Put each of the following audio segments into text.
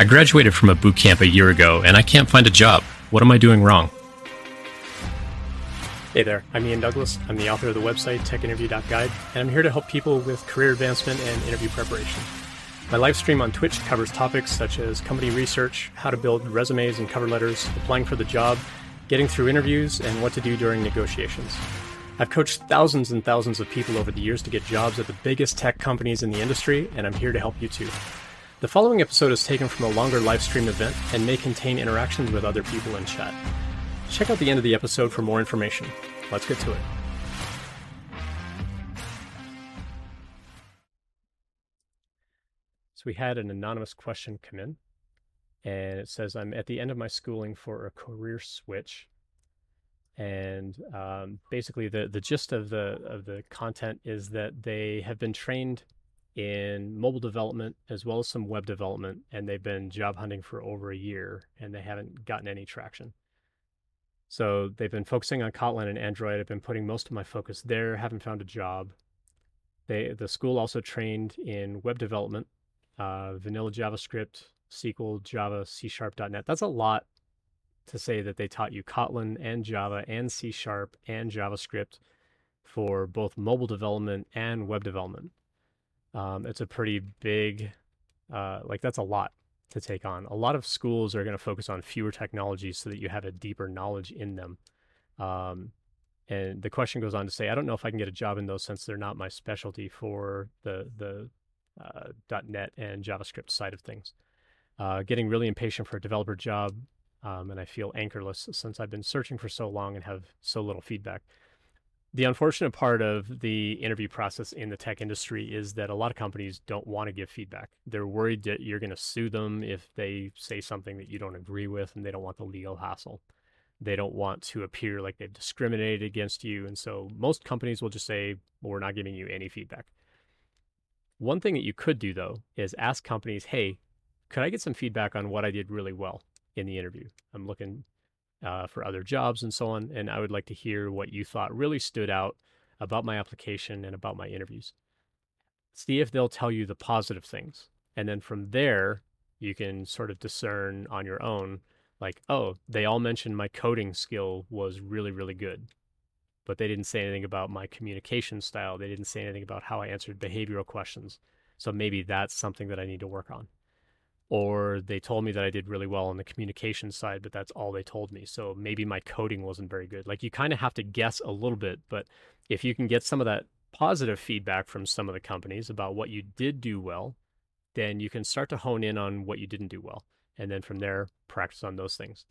I graduated from a boot camp a year ago and I can't find a job. What am I doing wrong? Hey there, I'm Ian Douglas. I'm the author of the website techinterview.guide, and I'm here to help people with career advancement and interview preparation. My live stream on Twitch covers topics such as company research, how to build resumes and cover letters, applying for the job, getting through interviews, and what to do during negotiations. I've coached thousands and thousands of people over the years to get jobs at the biggest tech companies in the industry, and I'm here to help you too. The following episode is taken from a longer live stream event and may contain interactions with other people in chat. Check out the end of the episode for more information. Let's get to it. So, we had an anonymous question come in, and it says, I'm at the end of my schooling for a career switch. And um, basically, the, the gist of the, of the content is that they have been trained in mobile development as well as some web development, and they've been job hunting for over a year and they haven't gotten any traction. So they've been focusing on Kotlin and Android. I've been putting most of my focus there, haven't found a job. They, the school also trained in web development, uh, vanilla JavaScript, SQL, Java, C Sharp, .NET. That's a lot to say that they taught you Kotlin and Java and C Sharp and JavaScript for both mobile development and web development. Um, it's a pretty big, uh, like that's a lot to take on. A lot of schools are going to focus on fewer technologies so that you have a deeper knowledge in them. Um, and the question goes on to say, I don't know if I can get a job in those since they're not my specialty for the the uh, .NET and JavaScript side of things. Uh, getting really impatient for a developer job, um, and I feel anchorless since I've been searching for so long and have so little feedback the unfortunate part of the interview process in the tech industry is that a lot of companies don't want to give feedback. They're worried that you're going to sue them if they say something that you don't agree with, and they don't want the legal hassle. They don't want to appear like they've discriminated against you. And so most companies will just say, well, we're not giving you any feedback. One thing that you could do, though, is ask companies, hey, could I get some feedback on what I did really well in the interview? I'm looking uh, for other jobs and so on. And I would like to hear what you thought really stood out about my application and about my interviews. See if they'll tell you the positive things. And then from there, you can sort of discern on your own like, oh, they all mentioned my coding skill was really, really good. But they didn't say anything about my communication style. They didn't say anything about how I answered behavioral questions. So maybe that's something that I need to work on or they told me that I did really well on the communication side, but that's all they told me. So maybe my coding wasn't very good. Like you kind of have to guess a little bit, but if you can get some of that positive feedback from some of the companies about what you did do well, then you can start to hone in on what you didn't do well. And then from there, practice on those things.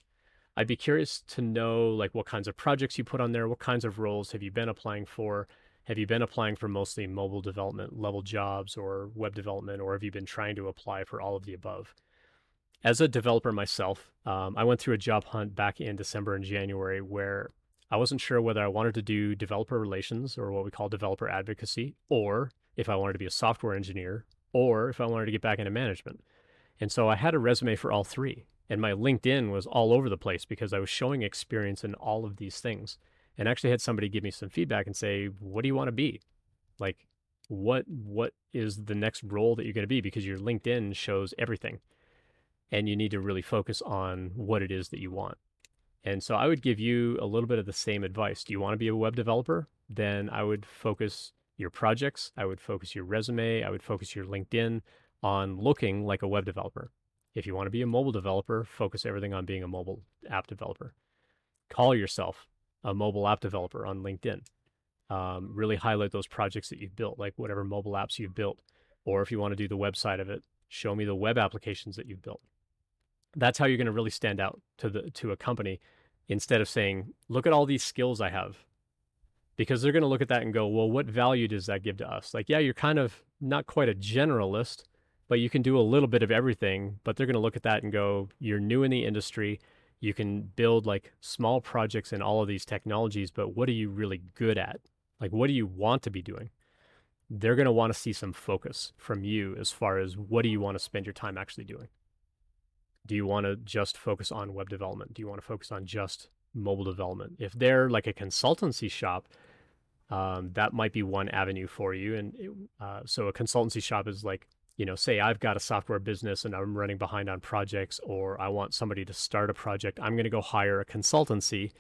I'd be curious to know like what kinds of projects you put on there, what kinds of roles have you been applying for, have you been applying for mostly mobile development level jobs or web development, or have you been trying to apply for all of the above? As a developer myself, um, I went through a job hunt back in December and January where I wasn't sure whether I wanted to do developer relations or what we call developer advocacy, or if I wanted to be a software engineer, or if I wanted to get back into management. And so I had a resume for all three. And my LinkedIn was all over the place because I was showing experience in all of these things and actually had somebody give me some feedback and say, "What do you want to be? Like, what what is the next role that you're going to be? Because your LinkedIn shows everything, and you need to really focus on what it is that you want." And so I would give you a little bit of the same advice. Do you want to be a web developer? Then I would focus your projects, I would focus your resume, I would focus your LinkedIn on looking like a web developer. If you want to be a mobile developer, focus everything on being a mobile app developer. Call yourself a mobile app developer on LinkedIn. Um, really highlight those projects that you've built, like whatever mobile apps you've built. Or if you want to do the website of it, show me the web applications that you've built. That's how you're going to really stand out to the to a company instead of saying, look at all these skills I have. Because they're going to look at that and go, well, what value does that give to us? Like, yeah, you're kind of not quite a generalist, but you can do a little bit of everything. But they're going to look at that and go, you're new in the industry you can build like small projects in all of these technologies, but what are you really good at? Like, what do you want to be doing? They're going to want to see some focus from you as far as what do you want to spend your time actually doing? Do you want to just focus on web development? Do you want to focus on just mobile development? If they're like a consultancy shop, um, that might be one avenue for you. And uh, so a consultancy shop is like you know, say I've got a software business and I'm running behind on projects, or I want somebody to start a project, I'm going to go hire a consultancy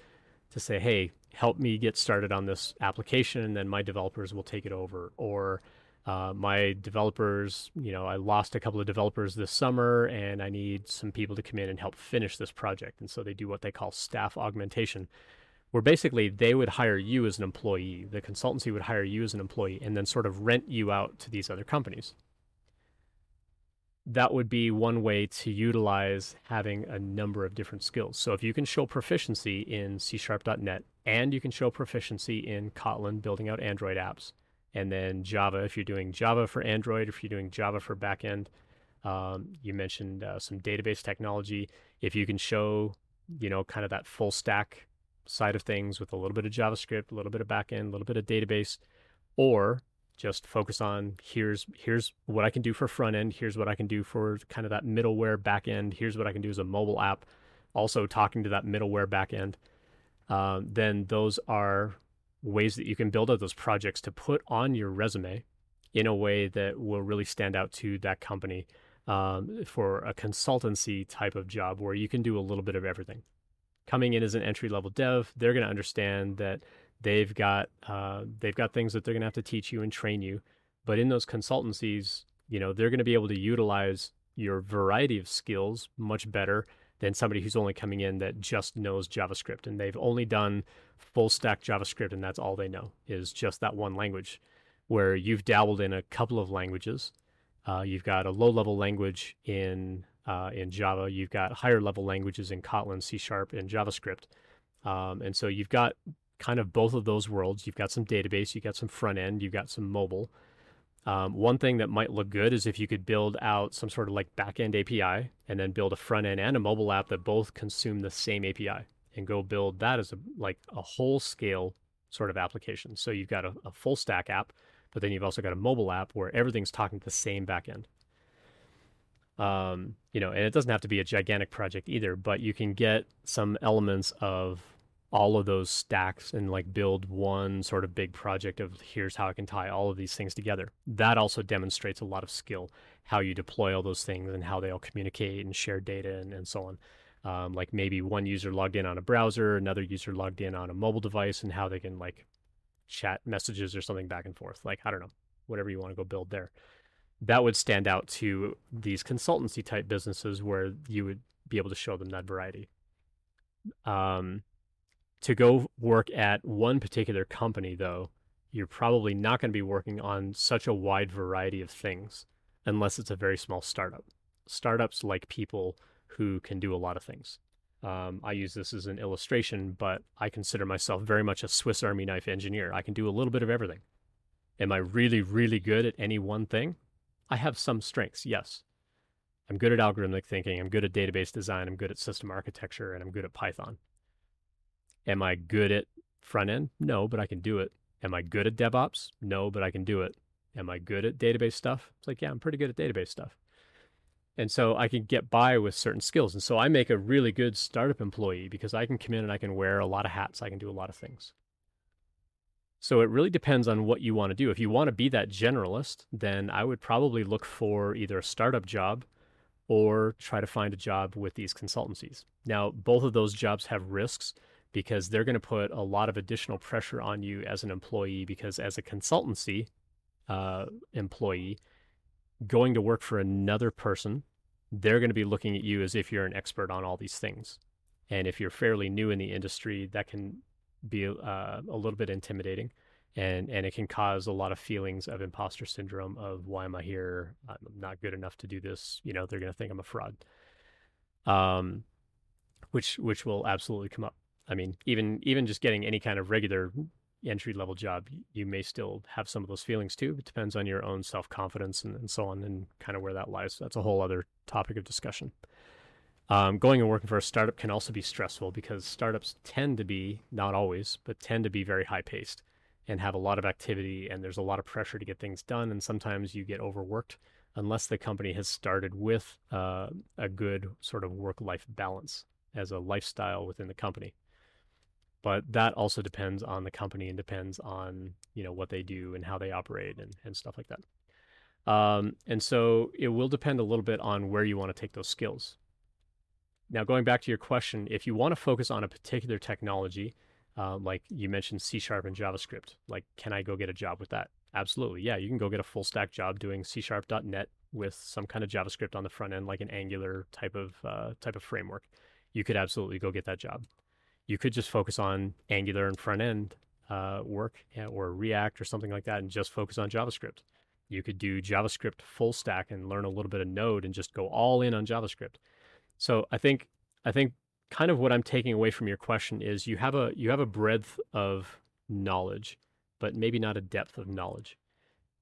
to say, hey, help me get started on this application, and then my developers will take it over. Or uh, my developers, you know, I lost a couple of developers this summer and I need some people to come in and help finish this project. And so they do what they call staff augmentation, where basically they would hire you as an employee. The consultancy would hire you as an employee and then sort of rent you out to these other companies that would be one way to utilize having a number of different skills. So if you can show proficiency in C Sharp.net and you can show proficiency in Kotlin building out Android apps, and then Java if you're doing Java for Android, if you're doing Java for backend, um, you mentioned uh, some database technology. If you can show, you know, kind of that full stack side of things with a little bit of JavaScript, a little bit of backend, a little bit of database, or just focus on here's here's what I can do for front end, here's what I can do for kind of that middleware back end, here's what I can do as a mobile app, also talking to that middleware back end. Uh, then those are ways that you can build out those projects to put on your resume in a way that will really stand out to that company um, for a consultancy type of job where you can do a little bit of everything. Coming in as an entry level dev, they're going to understand that They've got uh, they've got things that they're going to have to teach you and train you. But in those consultancies, you know, they're going to be able to utilize your variety of skills much better than somebody who's only coming in that just knows JavaScript and they've only done full stack JavaScript and that's all they know is just that one language. Where you've dabbled in a couple of languages, uh, you've got a low level language in uh, in Java, you've got higher level languages in Kotlin, C Sharp, and JavaScript, um, and so you've got kind of both of those worlds. You've got some database, you've got some front end, you've got some mobile. Um, one thing that might look good is if you could build out some sort of like backend API and then build a front end and a mobile app that both consume the same API and go build that as a like a whole scale sort of application. So you've got a, a full stack app, but then you've also got a mobile app where everything's talking to the same backend. Um, you know, and it doesn't have to be a gigantic project either, but you can get some elements of all of those stacks and like build one sort of big project of here's how I can tie all of these things together. That also demonstrates a lot of skill, how you deploy all those things and how they all communicate and share data and, and so on. Um, like maybe one user logged in on a browser, another user logged in on a mobile device, and how they can like chat messages or something back and forth. Like, I don't know, whatever you want to go build there. That would stand out to these consultancy type businesses where you would be able to show them that variety. Um, to go work at one particular company, though, you're probably not going to be working on such a wide variety of things unless it's a very small startup. Startups like people who can do a lot of things. Um, I use this as an illustration, but I consider myself very much a Swiss Army knife engineer. I can do a little bit of everything. Am I really, really good at any one thing? I have some strengths, yes. I'm good at algorithmic thinking. I'm good at database design. I'm good at system architecture, and I'm good at Python. Am I good at front end? No, but I can do it. Am I good at DevOps? No, but I can do it. Am I good at database stuff? It's like, yeah, I'm pretty good at database stuff. And so I can get by with certain skills. And so I make a really good startup employee because I can come in and I can wear a lot of hats. I can do a lot of things. So it really depends on what you want to do. If you want to be that generalist, then I would probably look for either a startup job or try to find a job with these consultancies. Now, both of those jobs have risks because they're going to put a lot of additional pressure on you as an employee because as a consultancy uh, employee going to work for another person they're going to be looking at you as if you're an expert on all these things. And if you're fairly new in the industry that can be uh, a little bit intimidating and and it can cause a lot of feelings of imposter syndrome of why am i here? I'm not good enough to do this. You know they're going to think i'm a fraud. Um which which will absolutely come up I mean, even even just getting any kind of regular entry level job, you may still have some of those feelings too. It depends on your own self confidence and, and, so on, and kind of where that lies. That's a whole other topic of discussion. Um, going and working for a startup can also be stressful because startups tend to be, not always, but tend to be very high paced and have a lot of activity, and there's a lot of pressure to get things done. And sometimes you get overworked unless the company has started with uh, a good sort of work life balance as a lifestyle within the company but that also depends on the company and depends on you know what they do and how they operate and, and stuff like that Um, and so it will depend a little bit on where you want to take those skills. Now, going back to your question, if you want to focus on a particular technology, uh, like you mentioned C Sharp and JavaScript, like can I go get a job with that? Absolutely. Yeah, you can go get a full stack job doing C Sharp.net with some kind of JavaScript on the front end, like an Angular type of uh, type of framework. You could absolutely go get that job. You could just focus on Angular and front end uh, work or React or something like that and just focus on JavaScript. You could do JavaScript full stack and learn a little bit of Node and just go all in on JavaScript. So I think I think kind of what I'm taking away from your question is you have a you have a breadth of knowledge, but maybe not a depth of knowledge.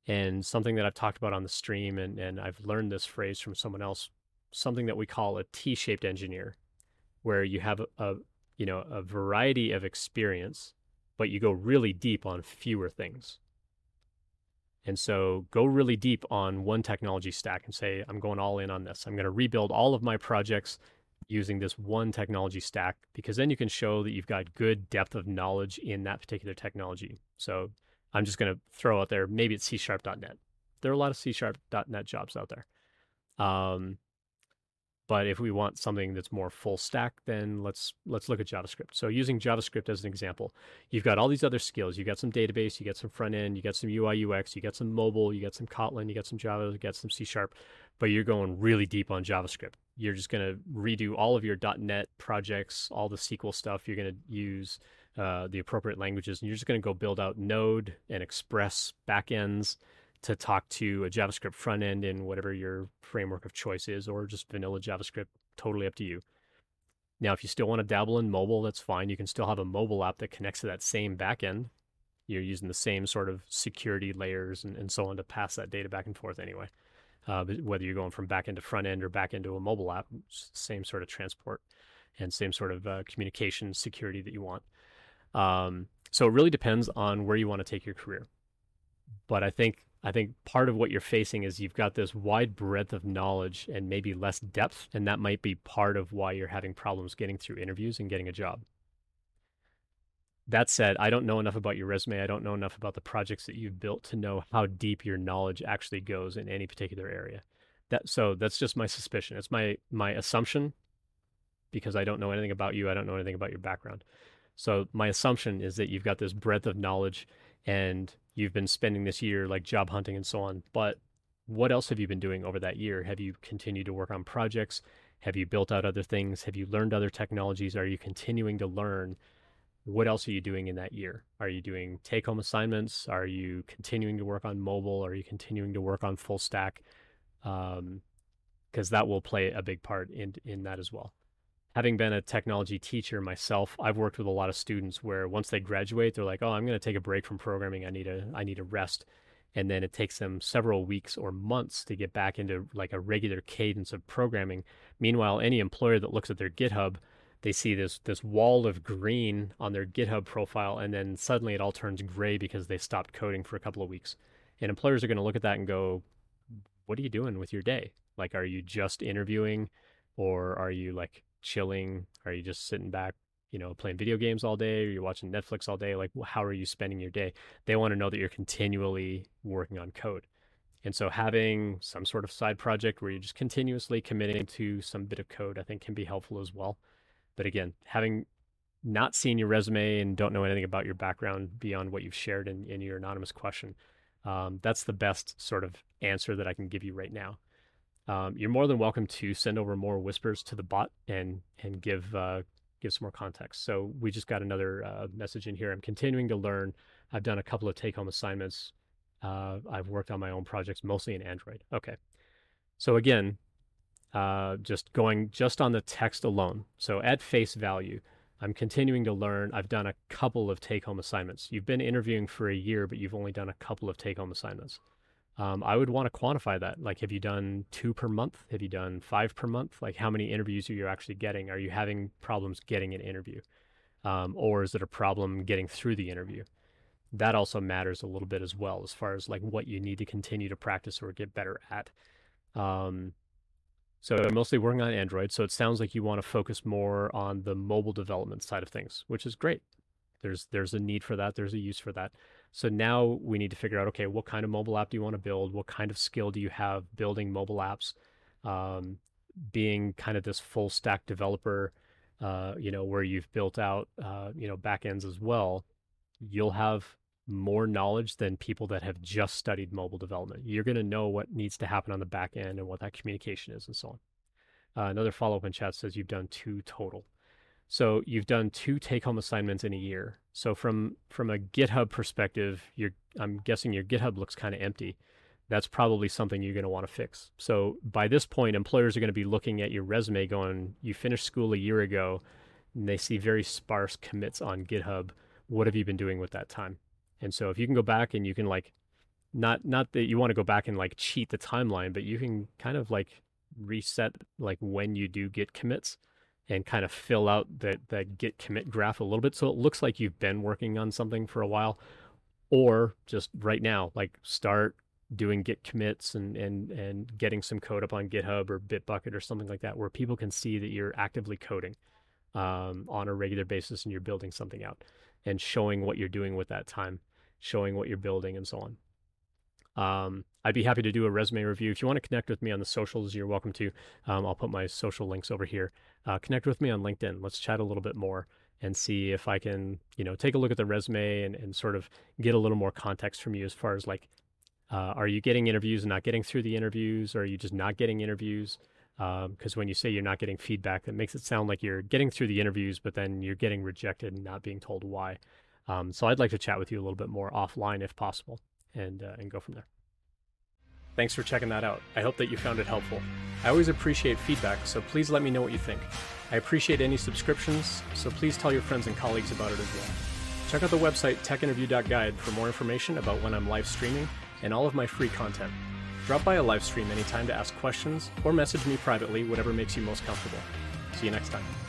And something that I've talked about on the stream and, and I've learned this phrase from someone else, something that we call a T-shaped engineer, where you have a, a you know a variety of experience, but you go really deep on fewer things. And so go really deep on one technology stack and say, I'm going all in on this. I'm going to rebuild all of my projects using this one technology stack because then you can show that you've got good depth of knowledge in that particular technology. So I'm just going to throw out there, maybe it's C sharp.net. There are a lot of C sharp.net jobs out there. Um, but if we want something that's more full stack, then let's let's look at JavaScript. So using JavaScript as an example, you've got all these other skills. You've got some database, you got some front end, you got some UI UX, you got some mobile, you got some Kotlin, you got some Java, you got some C sharp, but you're going really deep on JavaScript. You're just going to redo all of your .NET projects, all the SQL stuff. You're going to use uh, the appropriate languages, and you're just going to go build out Node and Express backends to talk to a JavaScript front end in whatever your framework of choice is, or just vanilla JavaScript, totally up to you. Now, if you still want to dabble in mobile, that's fine. You can still have a mobile app that connects to that same backend. You're using the same sort of security layers and, and so on to pass that data back and forth anyway. Uh, whether you're going from back end to front end or back into a mobile app, same sort of transport and same sort of uh, communication security that you want. Um, so it really depends on where you want to take your career. But I think I think part of what you're facing is you've got this wide breadth of knowledge and maybe less depth, and that might be part of why you're having problems getting through interviews and getting a job. That said, I don't know enough about your resume. I don't know enough about the projects that you've built to know how deep your knowledge actually goes in any particular area. That so that's just my suspicion. It's my my assumption because I don't know anything about you. I don't know anything about your background. So my assumption is that you've got this breadth of knowledge and you've been spending this year like job hunting and so on. But what else have you been doing over that year? Have you continued to work on projects? Have you built out other things? Have you learned other technologies? Are you continuing to learn? What else are you doing in that year? Are you doing take home assignments? Are you continuing to work on mobile? Are you continuing to work on full stack? Because um, that will play a big part in, in that as well having been a technology teacher myself, I've worked with a lot of students where once they graduate, they're like, "Oh, I'm going to take a break from programming. I need a I need a rest." And then it takes them several weeks or months to get back into like a regular cadence of programming. Meanwhile, any employer that looks at their GitHub, they see this this wall of green on their GitHub profile, and then suddenly it all turns gray because they stopped coding for a couple of weeks. And employers are going to look at that and go, "What are you doing with your day? Like, are you just interviewing, or are you like chilling? Are you just sitting back, you know, playing video games all day? Are you watching Netflix all day? Like, how are you spending your day? They want to know that you're continually working on code. And so having some sort of side project where you're just continuously committing to some bit of code, I think can be helpful as well. But again, having not seen your resume and don't know anything about your background beyond what you've shared in, in your anonymous question, um, that's the best sort of answer that I can give you right now um, you're more than welcome to send over more whispers to the bot and and give uh, give some more context. So we just got another uh, message in here. I'm continuing to learn. I've done a couple of take home assignments. Uh, I've worked on my own projects, mostly in Android. Okay. So again, uh, just going just on the text alone. So at face value, I'm continuing to learn. I've done a couple of take home assignments. You've been interviewing for a year, but you've only done a couple of take home assignments um, I would want to quantify that. Like, have you done two per month? Have you done five per month? Like, how many interviews are you actually getting? Are you having problems getting an interview? Um, or is it a problem getting through the interview? That also matters a little bit as well, as far as like what you need to continue to practice or get better at. Um, so I'm mostly working on Android. So it sounds like you want to focus more on the mobile development side of things, which is great. There's there's a need for that. There's a use for that. So now we need to figure out okay, what kind of mobile app do you want to build? What kind of skill do you have building mobile apps? Um, being kind of this full stack developer, uh, you know, where you've built out, uh, you know, backends as well, you'll have more knowledge than people that have just studied mobile development. You're going to know what needs to happen on the back end and what that communication is and so on. Uh, another follow up in chat says you've done two total. So you've done two take home assignments in a year. So from from a GitHub perspective, you're I'm guessing your GitHub looks kind of empty. That's probably something you're going to want to fix. So by this point, employers are going to be looking at your resume going, you finished school a year ago, and they see very sparse commits on GitHub. What have you been doing with that time? And so if you can go back and you can like not not that you want to go back and like cheat the timeline, but you can kind of like reset like when you do get commits and kind of fill out that that git commit graph a little bit. So it looks like you've been working on something for a while or just right now like start doing git commits and and and getting some code up on github or bitbucket or something like that where people can see that you're actively coding um, on a regular basis and you're building something out and showing what you're doing with that time showing what you're building and so on um, I'd be happy to do a resume review. If you want to connect with me on the socials, you're welcome to. Um, I'll put my social links over here. Uh, connect with me on LinkedIn. Let's chat a little bit more and see if I can, you know, take a look at the resume and, and sort of get a little more context from you as far as like, uh, are you getting interviews and not getting through the interviews? Or are you just not getting interviews? Because um, when you say you're not getting feedback, that makes it sound like you're getting through the interviews, but then you're getting rejected and not being told why. Um, so I'd like to chat with you a little bit more offline if possible and uh, and go from there. Thanks for checking that out. I hope that you found it helpful. I always appreciate feedback, so please let me know what you think. I appreciate any subscriptions, so please tell your friends and colleagues about it as well. Check out the website techinterview.guide for more information about when I'm live streaming and all of my free content. Drop by a live stream anytime to ask questions or message me privately, whatever makes you most comfortable. See you next time.